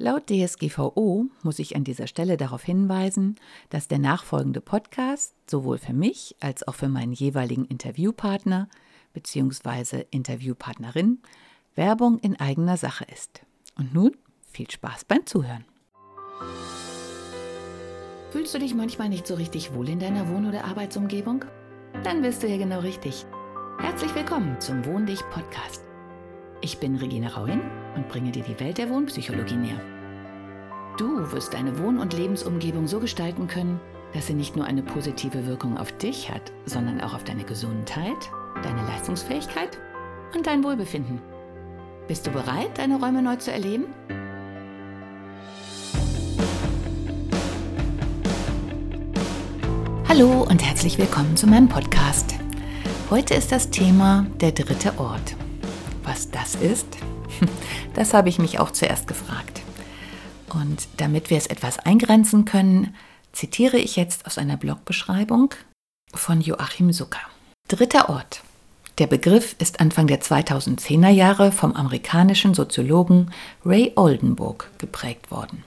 Laut DSGVO muss ich an dieser Stelle darauf hinweisen, dass der nachfolgende Podcast sowohl für mich als auch für meinen jeweiligen Interviewpartner bzw. Interviewpartnerin Werbung in eigener Sache ist. Und nun viel Spaß beim Zuhören. Fühlst du dich manchmal nicht so richtig wohl in deiner Wohn- oder Arbeitsumgebung? Dann bist du hier genau richtig. Herzlich willkommen zum Wohn dich Podcast. Ich bin Regine Rauin und bringe dir die Welt der Wohnpsychologie näher. Du wirst deine Wohn- und Lebensumgebung so gestalten können, dass sie nicht nur eine positive Wirkung auf dich hat, sondern auch auf deine Gesundheit, deine Leistungsfähigkeit und dein Wohlbefinden. Bist du bereit, deine Räume neu zu erleben? Hallo und herzlich willkommen zu meinem Podcast. Heute ist das Thema der dritte Ort. Das ist, das habe ich mich auch zuerst gefragt. Und damit wir es etwas eingrenzen können, zitiere ich jetzt aus einer Blogbeschreibung von Joachim Zucker. Dritter Ort. Der Begriff ist Anfang der 2010er Jahre vom amerikanischen Soziologen Ray Oldenburg geprägt worden.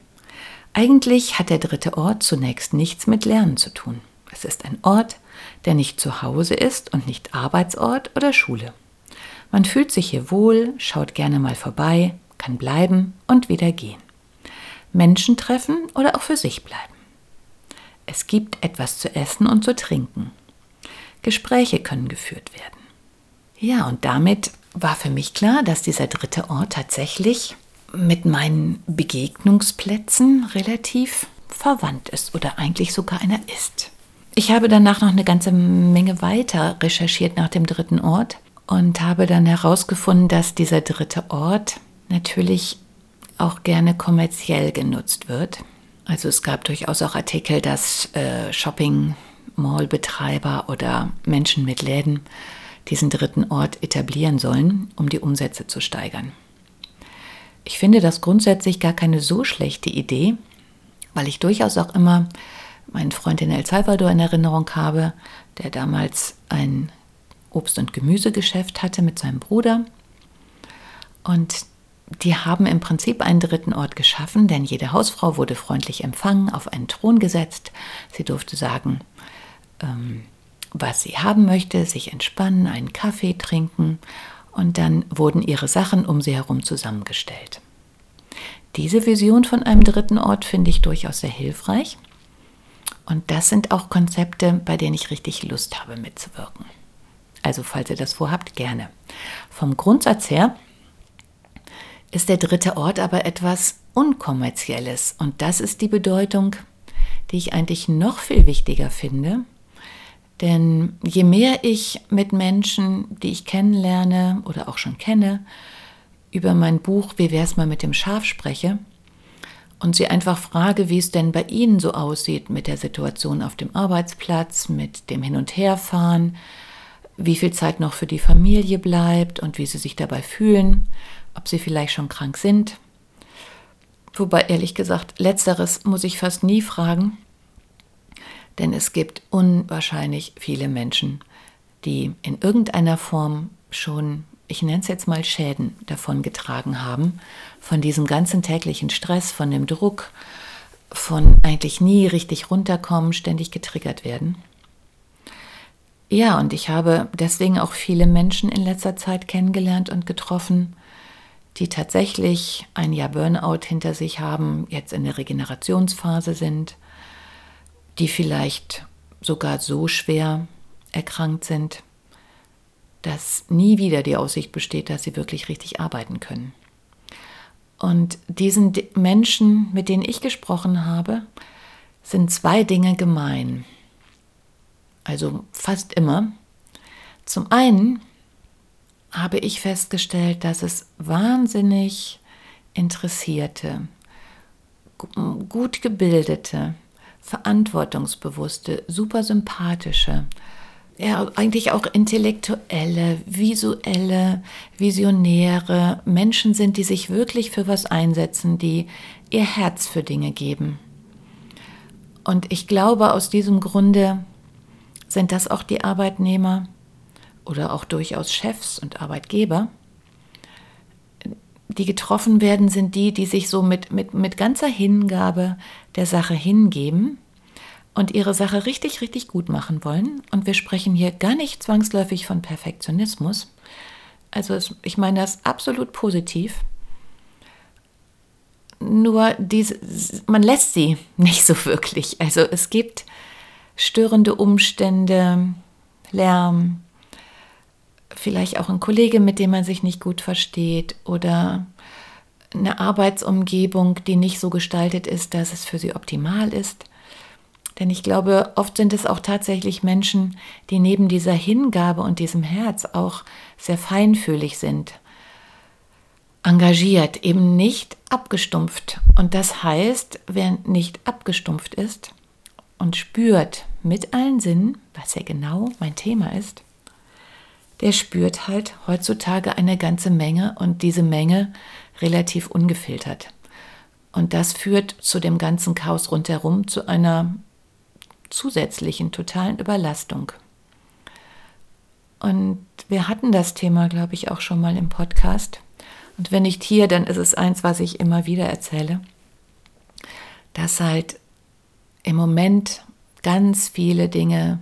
Eigentlich hat der dritte Ort zunächst nichts mit Lernen zu tun. Es ist ein Ort, der nicht zu Hause ist und nicht Arbeitsort oder Schule. Man fühlt sich hier wohl, schaut gerne mal vorbei, kann bleiben und wieder gehen. Menschen treffen oder auch für sich bleiben. Es gibt etwas zu essen und zu trinken. Gespräche können geführt werden. Ja, und damit war für mich klar, dass dieser dritte Ort tatsächlich mit meinen Begegnungsplätzen relativ verwandt ist oder eigentlich sogar einer ist. Ich habe danach noch eine ganze Menge weiter recherchiert nach dem dritten Ort und habe dann herausgefunden, dass dieser dritte Ort natürlich auch gerne kommerziell genutzt wird. Also es gab durchaus auch Artikel, dass äh, Shopping Mall-Betreiber oder Menschen mit Läden diesen dritten Ort etablieren sollen, um die Umsätze zu steigern. Ich finde das grundsätzlich gar keine so schlechte Idee, weil ich durchaus auch immer meinen Freund in El Salvador in Erinnerung habe, der damals ein Obst- und Gemüsegeschäft hatte mit seinem Bruder. Und die haben im Prinzip einen dritten Ort geschaffen, denn jede Hausfrau wurde freundlich empfangen, auf einen Thron gesetzt. Sie durfte sagen, ähm, was sie haben möchte, sich entspannen, einen Kaffee trinken und dann wurden ihre Sachen um sie herum zusammengestellt. Diese Vision von einem dritten Ort finde ich durchaus sehr hilfreich. Und das sind auch Konzepte, bei denen ich richtig Lust habe mitzuwirken. Also falls ihr das vorhabt, gerne. Vom Grundsatz her ist der dritte Ort aber etwas Unkommerzielles. Und das ist die Bedeutung, die ich eigentlich noch viel wichtiger finde. Denn je mehr ich mit Menschen, die ich kennenlerne oder auch schon kenne, über mein Buch Wie wär's mal mit dem Schaf spreche und sie einfach frage, wie es denn bei Ihnen so aussieht mit der Situation auf dem Arbeitsplatz, mit dem Hin- und Herfahren, wie viel Zeit noch für die Familie bleibt und wie sie sich dabei fühlen, ob sie vielleicht schon krank sind. Wobei ehrlich gesagt, letzteres muss ich fast nie fragen, denn es gibt unwahrscheinlich viele Menschen, die in irgendeiner Form schon, ich nenne es jetzt mal Schäden davon getragen haben, von diesem ganzen täglichen Stress, von dem Druck, von eigentlich nie richtig runterkommen, ständig getriggert werden. Ja, und ich habe deswegen auch viele Menschen in letzter Zeit kennengelernt und getroffen, die tatsächlich ein Jahr Burnout hinter sich haben, jetzt in der Regenerationsphase sind, die vielleicht sogar so schwer erkrankt sind, dass nie wieder die Aussicht besteht, dass sie wirklich richtig arbeiten können. Und diesen Menschen, mit denen ich gesprochen habe, sind zwei Dinge gemein also fast immer. Zum einen habe ich festgestellt, dass es wahnsinnig interessierte, gut gebildete, verantwortungsbewusste, super sympathische, ja, eigentlich auch intellektuelle, visuelle, visionäre Menschen sind, die sich wirklich für was einsetzen, die ihr Herz für Dinge geben. Und ich glaube, aus diesem Grunde sind das auch die Arbeitnehmer oder auch durchaus Chefs und Arbeitgeber, die getroffen werden, sind die, die sich so mit, mit, mit ganzer Hingabe der Sache hingeben und ihre Sache richtig, richtig gut machen wollen. Und wir sprechen hier gar nicht zwangsläufig von Perfektionismus. Also es, ich meine das absolut positiv. Nur diese, man lässt sie nicht so wirklich. Also es gibt störende Umstände, Lärm, vielleicht auch ein Kollege, mit dem man sich nicht gut versteht oder eine Arbeitsumgebung, die nicht so gestaltet ist, dass es für sie optimal ist. Denn ich glaube, oft sind es auch tatsächlich Menschen, die neben dieser Hingabe und diesem Herz auch sehr feinfühlig sind, engagiert, eben nicht abgestumpft. Und das heißt, wer nicht abgestumpft ist und spürt mit allen Sinnen, was ja genau mein Thema ist, der spürt halt heutzutage eine ganze Menge und diese Menge relativ ungefiltert. Und das führt zu dem ganzen Chaos rundherum, zu einer zusätzlichen totalen Überlastung. Und wir hatten das Thema, glaube ich, auch schon mal im Podcast. Und wenn nicht hier, dann ist es eins, was ich immer wieder erzähle, dass halt im Moment ganz viele Dinge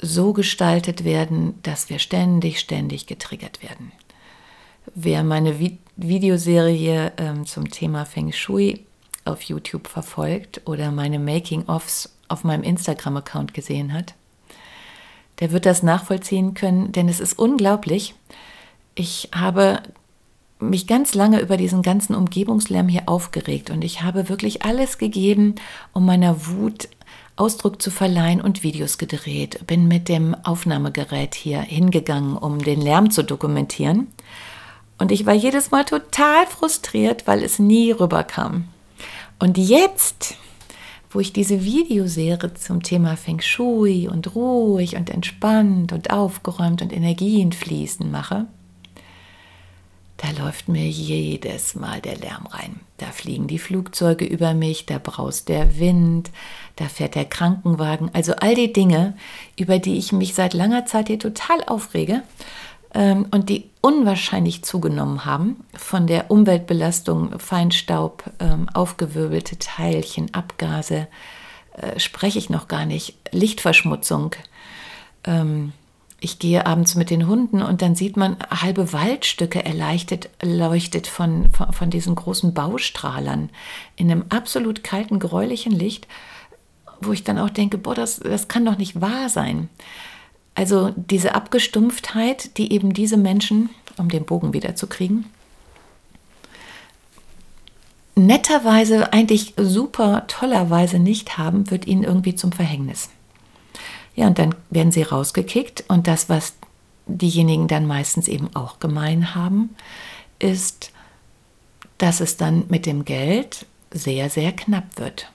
so gestaltet werden, dass wir ständig, ständig getriggert werden. Wer meine Vi Videoserie ähm, zum Thema Feng Shui auf YouTube verfolgt oder meine Making-ofs auf meinem Instagram-Account gesehen hat, der wird das nachvollziehen können, denn es ist unglaublich. Ich habe mich ganz lange über diesen ganzen Umgebungslärm hier aufgeregt und ich habe wirklich alles gegeben, um meiner Wut Ausdruck zu verleihen und Videos gedreht. Bin mit dem Aufnahmegerät hier hingegangen, um den Lärm zu dokumentieren. Und ich war jedes Mal total frustriert, weil es nie rüberkam. Und jetzt, wo ich diese Videoserie zum Thema Feng Shui und ruhig und entspannt und aufgeräumt und Energien fließen mache, da läuft mir jedes Mal der Lärm rein. Da fliegen die Flugzeuge über mich, da braust der Wind, da fährt der Krankenwagen. Also all die Dinge, über die ich mich seit langer Zeit hier total aufrege ähm, und die unwahrscheinlich zugenommen haben von der Umweltbelastung, Feinstaub, ähm, aufgewirbelte Teilchen, Abgase, äh, spreche ich noch gar nicht, Lichtverschmutzung. Ähm, ich gehe abends mit den Hunden und dann sieht man halbe Waldstücke erleuchtet leuchtet von, von, von diesen großen Baustrahlern in einem absolut kalten, gräulichen Licht, wo ich dann auch denke, boah, das, das kann doch nicht wahr sein. Also diese Abgestumpftheit, die eben diese Menschen, um den Bogen wieder zu kriegen, netterweise, eigentlich super tollerweise nicht haben, wird ihnen irgendwie zum Verhängnis. Ja, und dann werden sie rausgekickt und das, was diejenigen dann meistens eben auch gemein haben, ist, dass es dann mit dem Geld sehr, sehr knapp wird.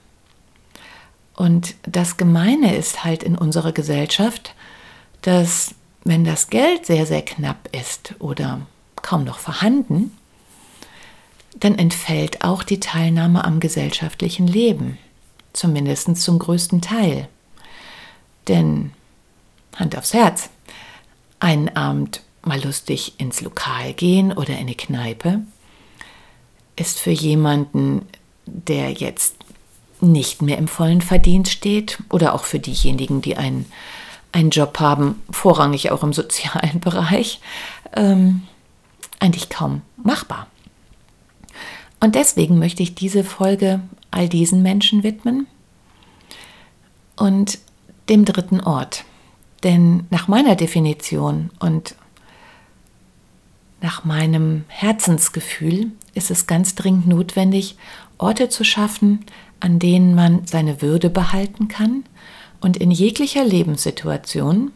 Und das Gemeine ist halt in unserer Gesellschaft, dass wenn das Geld sehr, sehr knapp ist oder kaum noch vorhanden, dann entfällt auch die Teilnahme am gesellschaftlichen Leben, zumindest zum größten Teil. Denn, Hand aufs Herz, einen Abend mal lustig ins Lokal gehen oder in eine Kneipe ist für jemanden, der jetzt nicht mehr im vollen Verdienst steht oder auch für diejenigen, die einen, einen Job haben, vorrangig auch im sozialen Bereich, ähm, eigentlich kaum machbar. Und deswegen möchte ich diese Folge all diesen Menschen widmen und dem dritten Ort. Denn nach meiner Definition und nach meinem Herzensgefühl ist es ganz dringend notwendig, Orte zu schaffen, an denen man seine Würde behalten kann und in jeglicher Lebenssituation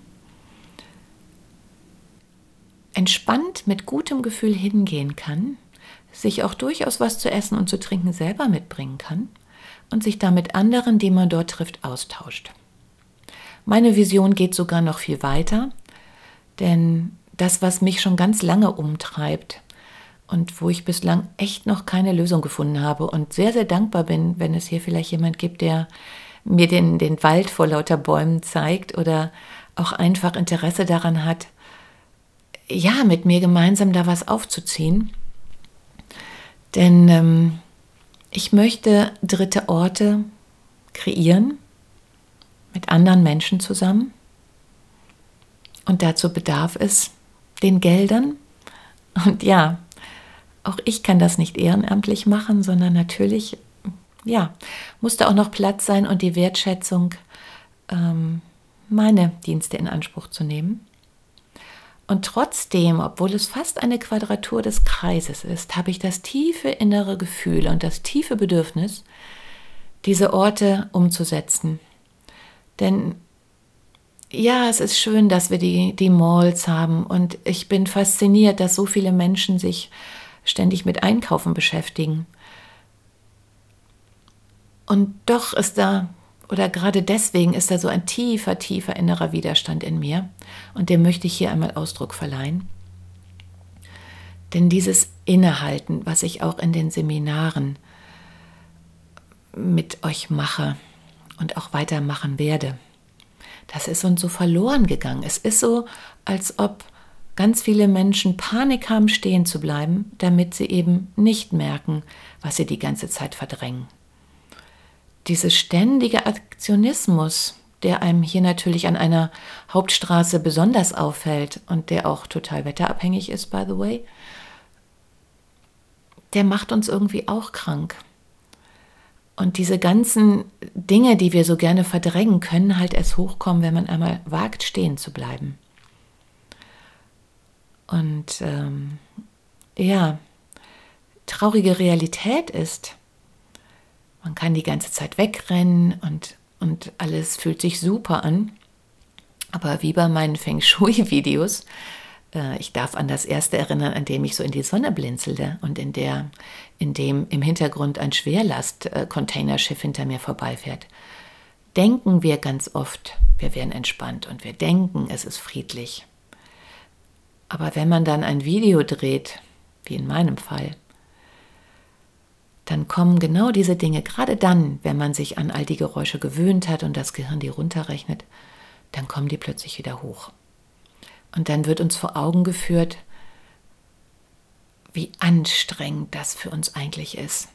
entspannt mit gutem Gefühl hingehen kann, sich auch durchaus was zu essen und zu trinken selber mitbringen kann und sich damit anderen, die man dort trifft, austauscht. Meine Vision geht sogar noch viel weiter, denn das, was mich schon ganz lange umtreibt und wo ich bislang echt noch keine Lösung gefunden habe und sehr, sehr dankbar bin, wenn es hier vielleicht jemand gibt, der mir den, den Wald vor lauter Bäumen zeigt oder auch einfach Interesse daran hat, ja, mit mir gemeinsam da was aufzuziehen, Denn ähm, ich möchte dritte Orte kreieren mit anderen Menschen zusammen. Und dazu bedarf es den Geldern. Und ja, auch ich kann das nicht ehrenamtlich machen, sondern natürlich, ja, muss da auch noch Platz sein und die Wertschätzung, ähm, meine Dienste in Anspruch zu nehmen. Und trotzdem, obwohl es fast eine Quadratur des Kreises ist, habe ich das tiefe innere Gefühl und das tiefe Bedürfnis, diese Orte umzusetzen. Denn ja, es ist schön, dass wir die, die Malls haben und ich bin fasziniert, dass so viele Menschen sich ständig mit Einkaufen beschäftigen. Und doch ist da oder gerade deswegen ist da so ein tiefer, tiefer innerer Widerstand in mir und dem möchte ich hier einmal Ausdruck verleihen. Denn dieses Innehalten, was ich auch in den Seminaren mit euch mache und auch weitermachen werde, das ist uns so verloren gegangen. Es ist so, als ob ganz viele Menschen Panik haben, stehen zu bleiben, damit sie eben nicht merken, was sie die ganze Zeit verdrängen dieser ständige Aktionismus, der einem hier natürlich an einer Hauptstraße besonders auffällt und der auch total wetterabhängig ist, by the way, der macht uns irgendwie auch krank. Und diese ganzen Dinge, die wir so gerne verdrängen, können halt erst hochkommen, wenn man einmal wagt, stehen zu bleiben. Und ähm, ja, traurige Realität ist, man kann die ganze Zeit wegrennen und, und alles fühlt sich super an. Aber wie bei meinen Feng Shui-Videos, äh, ich darf an das erste erinnern, an dem ich so in die Sonne blinzelte und in, der, in dem im Hintergrund ein Schwerlast-Containerschiff hinter mir vorbeifährt. Denken wir ganz oft, wir wären entspannt und wir denken, es ist friedlich. Aber wenn man dann ein Video dreht, wie in meinem Fall, dann kommen genau diese Dinge, gerade dann, wenn man sich an all die Geräusche gewöhnt hat und das Gehirn die runterrechnet, dann kommen die plötzlich wieder hoch. Und dann wird uns vor Augen geführt, wie anstrengend das für uns eigentlich ist.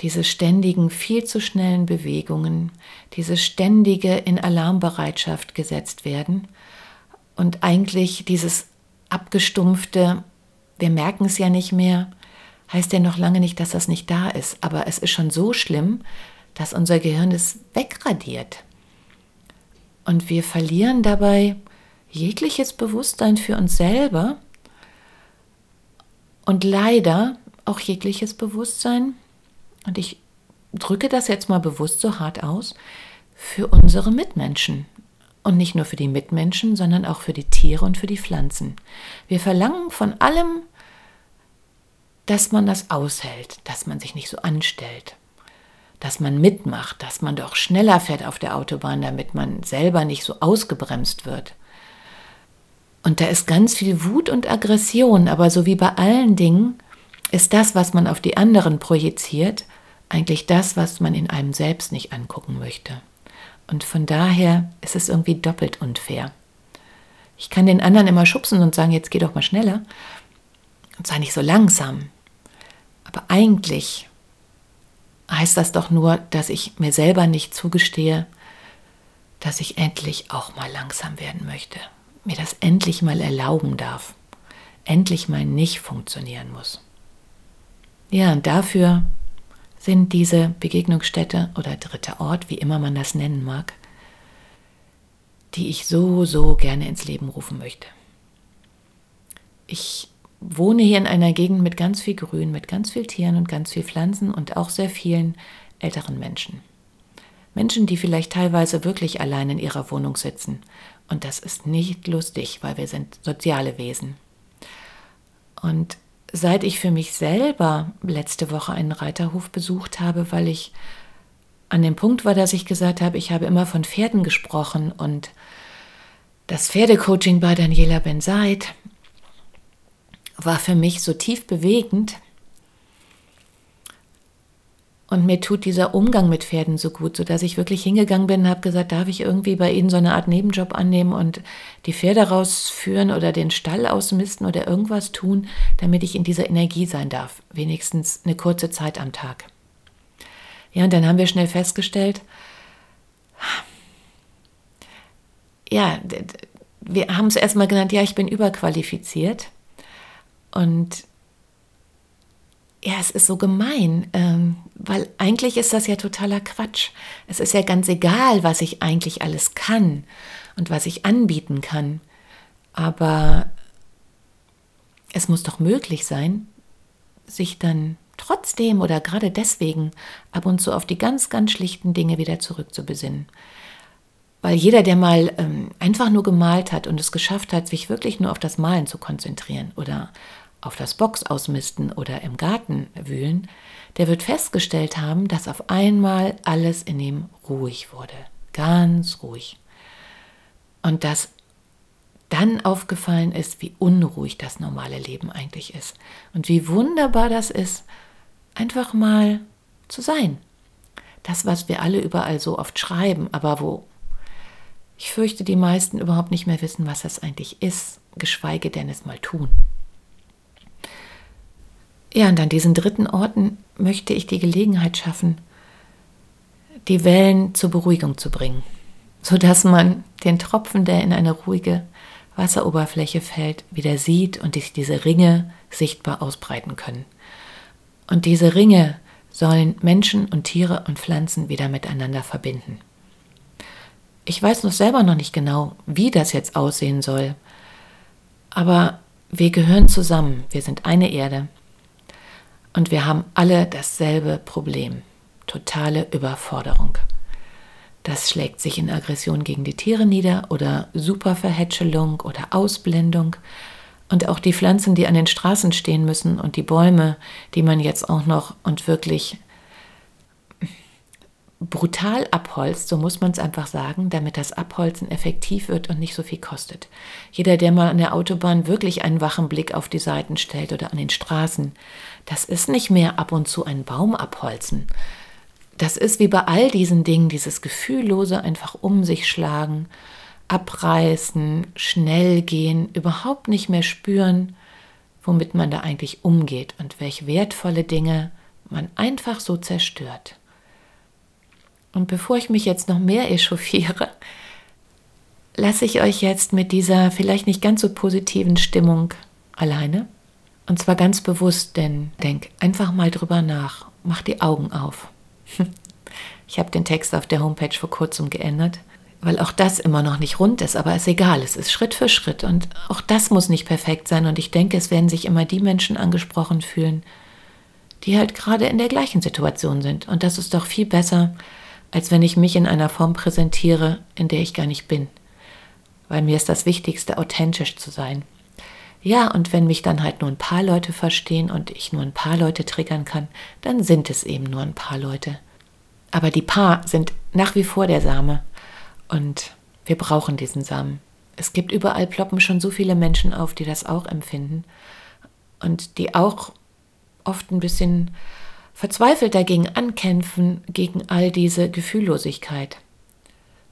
Diese ständigen, viel zu schnellen Bewegungen, diese ständige in Alarmbereitschaft gesetzt werden und eigentlich dieses abgestumpfte, wir merken es ja nicht mehr, heißt ja noch lange nicht, dass das nicht da ist. Aber es ist schon so schlimm, dass unser Gehirn es wegradiert. Und wir verlieren dabei jegliches Bewusstsein für uns selber und leider auch jegliches Bewusstsein, und ich drücke das jetzt mal bewusst so hart aus, für unsere Mitmenschen. Und nicht nur für die Mitmenschen, sondern auch für die Tiere und für die Pflanzen. Wir verlangen von allem dass man das aushält, dass man sich nicht so anstellt, dass man mitmacht, dass man doch schneller fährt auf der Autobahn, damit man selber nicht so ausgebremst wird. Und da ist ganz viel Wut und Aggression, aber so wie bei allen Dingen ist das, was man auf die anderen projiziert, eigentlich das, was man in einem selbst nicht angucken möchte. Und von daher ist es irgendwie doppelt unfair. Ich kann den anderen immer schubsen und sagen, jetzt geh doch mal schneller. Und sei nicht so langsam. Aber eigentlich heißt das doch nur, dass ich mir selber nicht zugestehe, dass ich endlich auch mal langsam werden möchte. Mir das endlich mal erlauben darf. Endlich mal nicht funktionieren muss. Ja, und dafür sind diese Begegnungsstätte oder dritter Ort, wie immer man das nennen mag, die ich so, so gerne ins Leben rufen möchte. Ich wohne hier in einer Gegend mit ganz viel Grün, mit ganz viel Tieren und ganz viel Pflanzen und auch sehr vielen älteren Menschen. Menschen, die vielleicht teilweise wirklich allein in ihrer Wohnung sitzen. Und das ist nicht lustig, weil wir sind soziale Wesen. Und seit ich für mich selber letzte Woche einen Reiterhof besucht habe, weil ich an dem Punkt war, dass ich gesagt habe, ich habe immer von Pferden gesprochen und das Pferdecoaching bei Daniela Benseit war für mich so tief bewegend, Und mir tut dieser Umgang mit Pferden so gut, sodass ich wirklich hingegangen bin und habe gesagt, darf ich irgendwie bei Ihnen so eine Art Nebenjob annehmen und die Pferde rausführen oder den Stall ausmisten oder irgendwas tun, damit ich in dieser Energie sein darf. Wenigstens eine kurze Zeit am Tag. Ja, und dann haben wir schnell festgestellt, ja, wir haben es erstmal genannt, ja, ich bin überqualifiziert. Und ja, es ist so gemein, ähm, weil eigentlich ist das ja totaler Quatsch. Es ist ja ganz egal, was ich eigentlich alles kann und was ich anbieten kann. Aber es muss doch möglich sein, sich dann trotzdem oder gerade deswegen ab und zu auf die ganz, ganz schlichten Dinge wieder zurückzubesinnen. Weil jeder, der mal ähm, einfach nur gemalt hat und es geschafft hat, sich wirklich nur auf das Malen zu konzentrieren oder auf das Box ausmisten oder im Garten wühlen, der wird festgestellt haben, dass auf einmal alles in ihm ruhig wurde. Ganz ruhig. Und dass dann aufgefallen ist, wie unruhig das normale Leben eigentlich ist. Und wie wunderbar das ist, einfach mal zu sein. Das, was wir alle überall so oft schreiben, aber wo ich fürchte, die meisten überhaupt nicht mehr wissen, was das eigentlich ist, geschweige denn es mal tun. Ja, und an diesen dritten Orten möchte ich die Gelegenheit schaffen, die Wellen zur Beruhigung zu bringen, sodass man den Tropfen, der in eine ruhige Wasseroberfläche fällt, wieder sieht und sich diese Ringe sichtbar ausbreiten können. Und diese Ringe sollen Menschen und Tiere und Pflanzen wieder miteinander verbinden. Ich weiß noch selber noch nicht genau, wie das jetzt aussehen soll, aber wir gehören zusammen, wir sind eine Erde und wir haben alle dasselbe Problem, totale Überforderung. Das schlägt sich in Aggression gegen die Tiere nieder oder Superverhätschelung oder Ausblendung. Und auch die Pflanzen, die an den Straßen stehen müssen und die Bäume, die man jetzt auch noch und wirklich brutal abholzt, so muss man es einfach sagen, damit das Abholzen effektiv wird und nicht so viel kostet. Jeder, der mal an der Autobahn wirklich einen wachen Blick auf die Seiten stellt oder an den Straßen, das ist nicht mehr ab und zu ein Baum abholzen. Das ist wie bei all diesen Dingen, dieses Gefühllose einfach um sich schlagen, abreißen, schnell gehen, überhaupt nicht mehr spüren, womit man da eigentlich umgeht und welche wertvolle Dinge man einfach so zerstört. Und bevor ich mich jetzt noch mehr echauffiere, lasse ich euch jetzt mit dieser vielleicht nicht ganz so positiven Stimmung alleine. Und zwar ganz bewusst, denn denk einfach mal drüber nach. Mach die Augen auf. Ich habe den Text auf der Homepage vor kurzem geändert, weil auch das immer noch nicht rund ist, aber ist egal, es ist Schritt für Schritt und auch das muss nicht perfekt sein und ich denke, es werden sich immer die Menschen angesprochen fühlen, die halt gerade in der gleichen Situation sind und das ist doch viel besser, als wenn ich mich in einer Form präsentiere, in der ich gar nicht bin. Weil mir ist das Wichtigste, authentisch zu sein. Ja, und wenn mich dann halt nur ein paar Leute verstehen und ich nur ein paar Leute triggern kann, dann sind es eben nur ein paar Leute. Aber die paar sind nach wie vor der Same. Und wir brauchen diesen Samen. Es gibt überall ploppen schon so viele Menschen auf, die das auch empfinden. Und die auch oft ein bisschen verzweifelt dagegen ankämpfen, gegen all diese Gefühllosigkeit.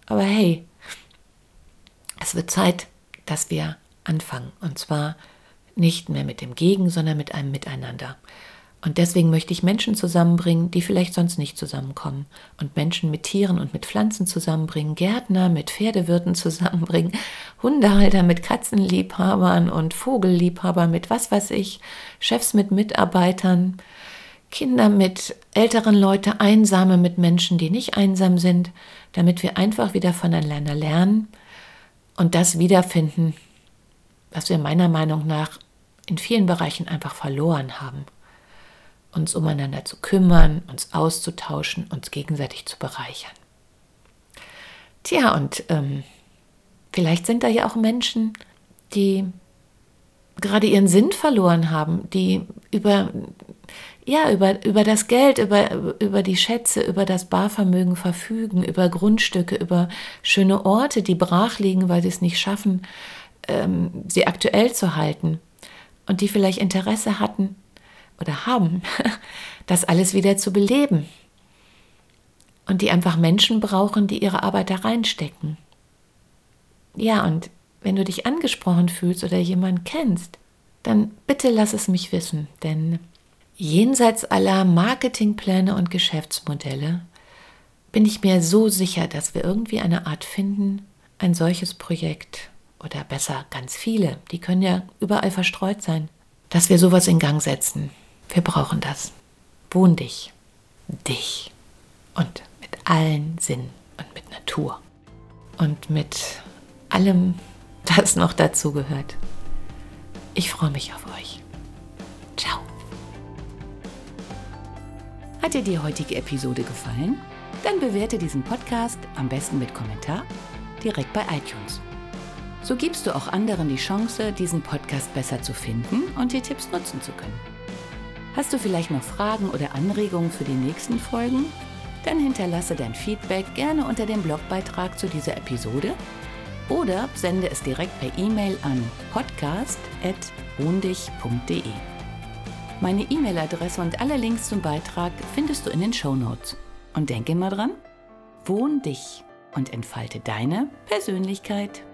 Aber hey, es wird Zeit, dass wir anfangen. Und zwar nicht mehr mit dem Gegen, sondern mit einem Miteinander. Und deswegen möchte ich Menschen zusammenbringen, die vielleicht sonst nicht zusammenkommen. Und Menschen mit Tieren und mit Pflanzen zusammenbringen, Gärtner mit Pferdewirten zusammenbringen, Hundehalter mit Katzenliebhabern und Vogelliebhabern mit was weiß ich, Chefs mit Mitarbeitern, Kinder mit älteren Leute, Einsame mit Menschen, die nicht einsam sind, damit wir einfach wieder voneinander lernen und das wiederfinden, was wir meiner Meinung nach in vielen Bereichen einfach verloren haben. Uns umeinander zu kümmern, uns auszutauschen, uns gegenseitig zu bereichern. Tja, und ähm, vielleicht sind da ja auch Menschen, die gerade ihren Sinn verloren haben, die über ja, über, über das Geld, über, über die Schätze, über das Barvermögen verfügen, über Grundstücke, über schöne Orte, die brach liegen, weil sie es nicht schaffen, ähm, sie aktuell zu halten. Und die vielleicht Interesse hatten oder haben, das alles wieder zu beleben, und die einfach Menschen brauchen, die ihre Arbeit da reinstecken. Ja, und wenn du dich angesprochen fühlst oder jemanden kennst, dann bitte lass es mich wissen, denn jenseits aller Marketingpläne und Geschäftsmodelle bin ich mir so sicher, dass wir irgendwie eine Art finden, ein solches Projekt oder besser ganz viele, die können ja überall verstreut sein, dass wir sowas in Gang setzen. Wir brauchen das. Wohn dich, dich und mit allen Sinnen und mit Natur und mit allem, das noch dazu gehört. Ich freue mich auf euch. Ciao. Hat dir die heutige Episode gefallen? Dann bewerte diesen Podcast am besten mit Kommentar direkt bei iTunes. So gibst du auch anderen die Chance, diesen Podcast besser zu finden und die Tipps nutzen zu können. Hast du vielleicht noch Fragen oder Anregungen für die nächsten Folgen? Dann hinterlasse dein Feedback gerne unter dem Blogbeitrag zu dieser Episode oder sende es direkt per E-Mail an podcast.wohndich.de. Meine E-Mail-Adresse und alle Links zum Beitrag findest du in den Show Notes. Und denke immer dran, wohn dich und entfalte deine Persönlichkeit.